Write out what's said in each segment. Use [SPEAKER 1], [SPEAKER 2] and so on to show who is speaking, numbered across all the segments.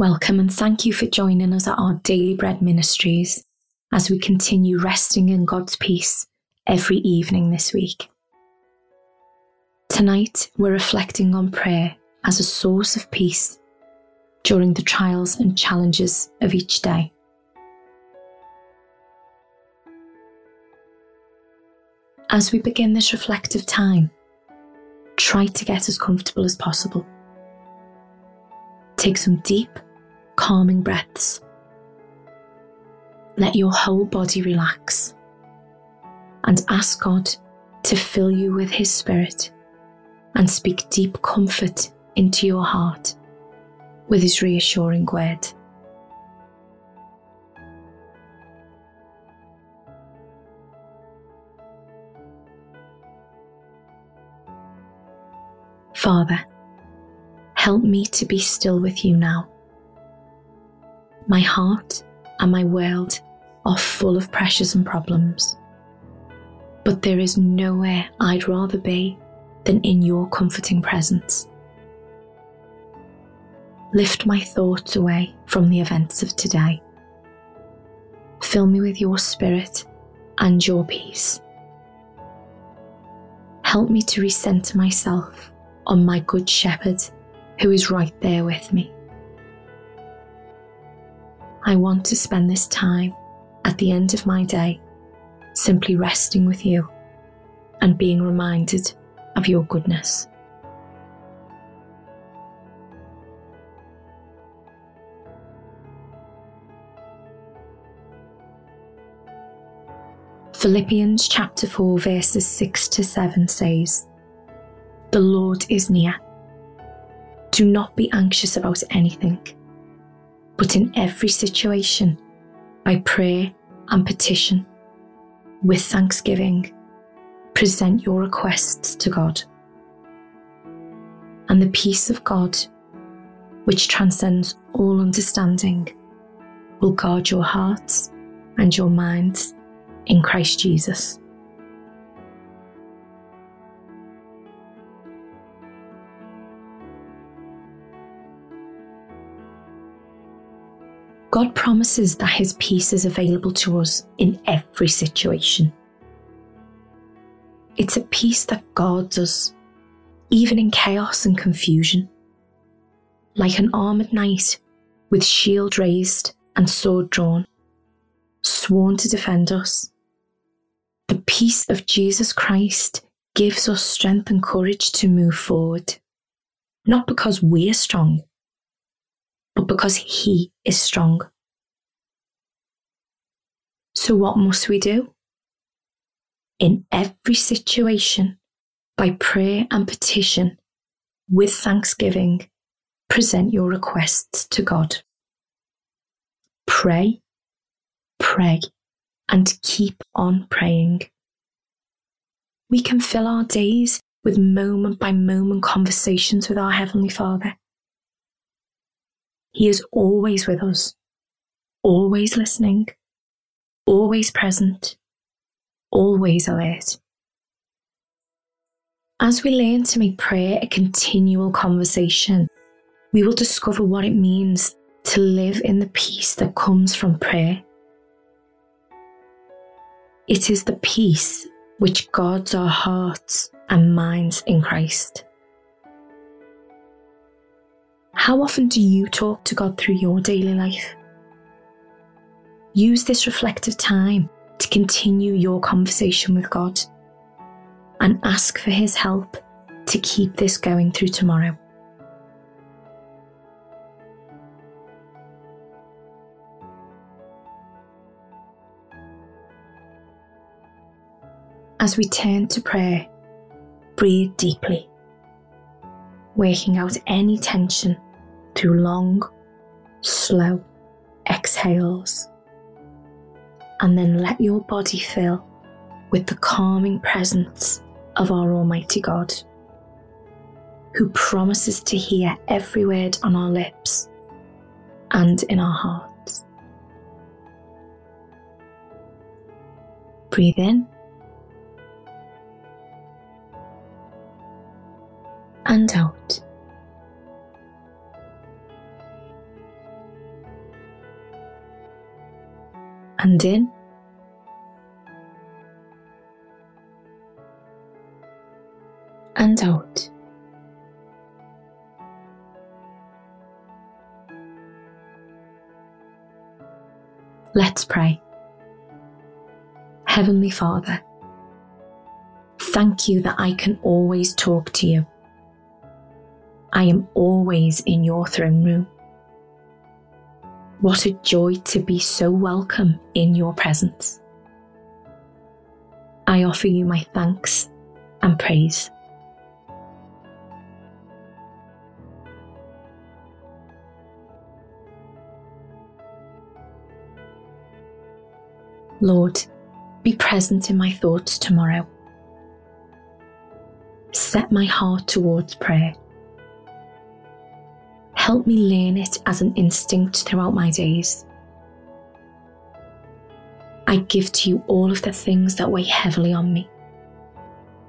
[SPEAKER 1] Welcome and thank you for joining us at our Daily Bread Ministries as we continue resting in God's peace every evening this week. Tonight, we're reflecting on prayer as a source of peace during the trials and challenges of each day. As we begin this reflective time, try to get as comfortable as possible. Take some deep, calming breaths. Let your whole body relax and ask God to fill you with His Spirit and speak deep comfort into your heart with His reassuring word. Father, help me to be still with you now. My heart and my world are full of pressures and problems. But there is nowhere I'd rather be than in your comforting presence. Lift my thoughts away from the events of today. Fill me with your spirit and your peace. Help me to recenter myself on my good shepherd who is right there with me. I want to spend this time at the end of my day simply resting with you and being reminded of your goodness. Philippians chapter 4, verses 6 to 7 says, The Lord is near. Do not be anxious about anything but in every situation, by prayer and petition, with thanksgiving, present your requests to God. And the peace of God, which transcends all understanding, will guard your hearts and your minds in Christ Jesus. God promises that His peace is available to us in every situation. It's a peace that guards us, even in chaos and confusion. Like an armoured knight with shield raised and sword drawn, sworn to defend us. The peace of Jesus Christ gives us strength and courage to move forward, not because we're strong, but because He is strong. So, what must we do? In every situation, by prayer and petition, with thanksgiving, present your requests to God. Pray, pray, and keep on praying. We can fill our days with moment by moment conversations with our Heavenly Father. He is always with us, always listening, always present, always alert. As we learn to make prayer a continual conversation, we will discover what it means to live in the peace that comes from prayer. It is the peace which guards our hearts and minds in Christ. How often do you talk to God through your daily life? Use this reflective time to continue your conversation with God and ask for His help to keep this going through tomorrow. As we turn to prayer, breathe deeply, working out any tension through long, slow exhales. And then let your body fill with the calming presence of our Almighty God, who promises to hear every word on our lips and in our hearts. Breathe in and in. And out. Let's pray. Heavenly Father, thank you that I can always talk to you. I am always in your throne room. What a joy to be so welcome in your presence. I offer you my thanks and praise. Lord, be present in my thoughts tomorrow. Set my heart towards prayer. Help me learn it as an instinct throughout my days. I give to you all of the things that weigh heavily on me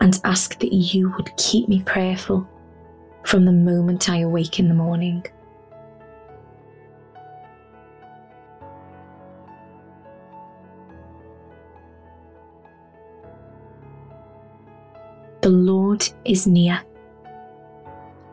[SPEAKER 1] and ask that you would keep me prayerful from the moment I awake in the morning. The Lord is near.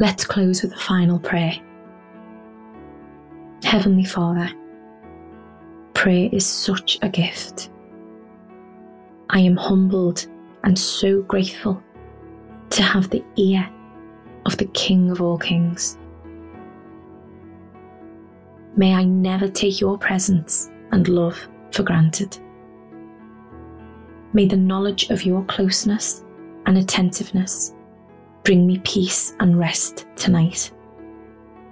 [SPEAKER 1] Let's close with a final prayer. Heavenly Father, prayer is such a gift. I am humbled and so grateful to have the ear of the King of all kings. May I never take your presence and love for granted. May the knowledge of your closeness and attentiveness Bring me peace and rest tonight,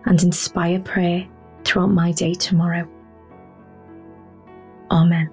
[SPEAKER 1] and inspire prayer throughout my day tomorrow. Amen.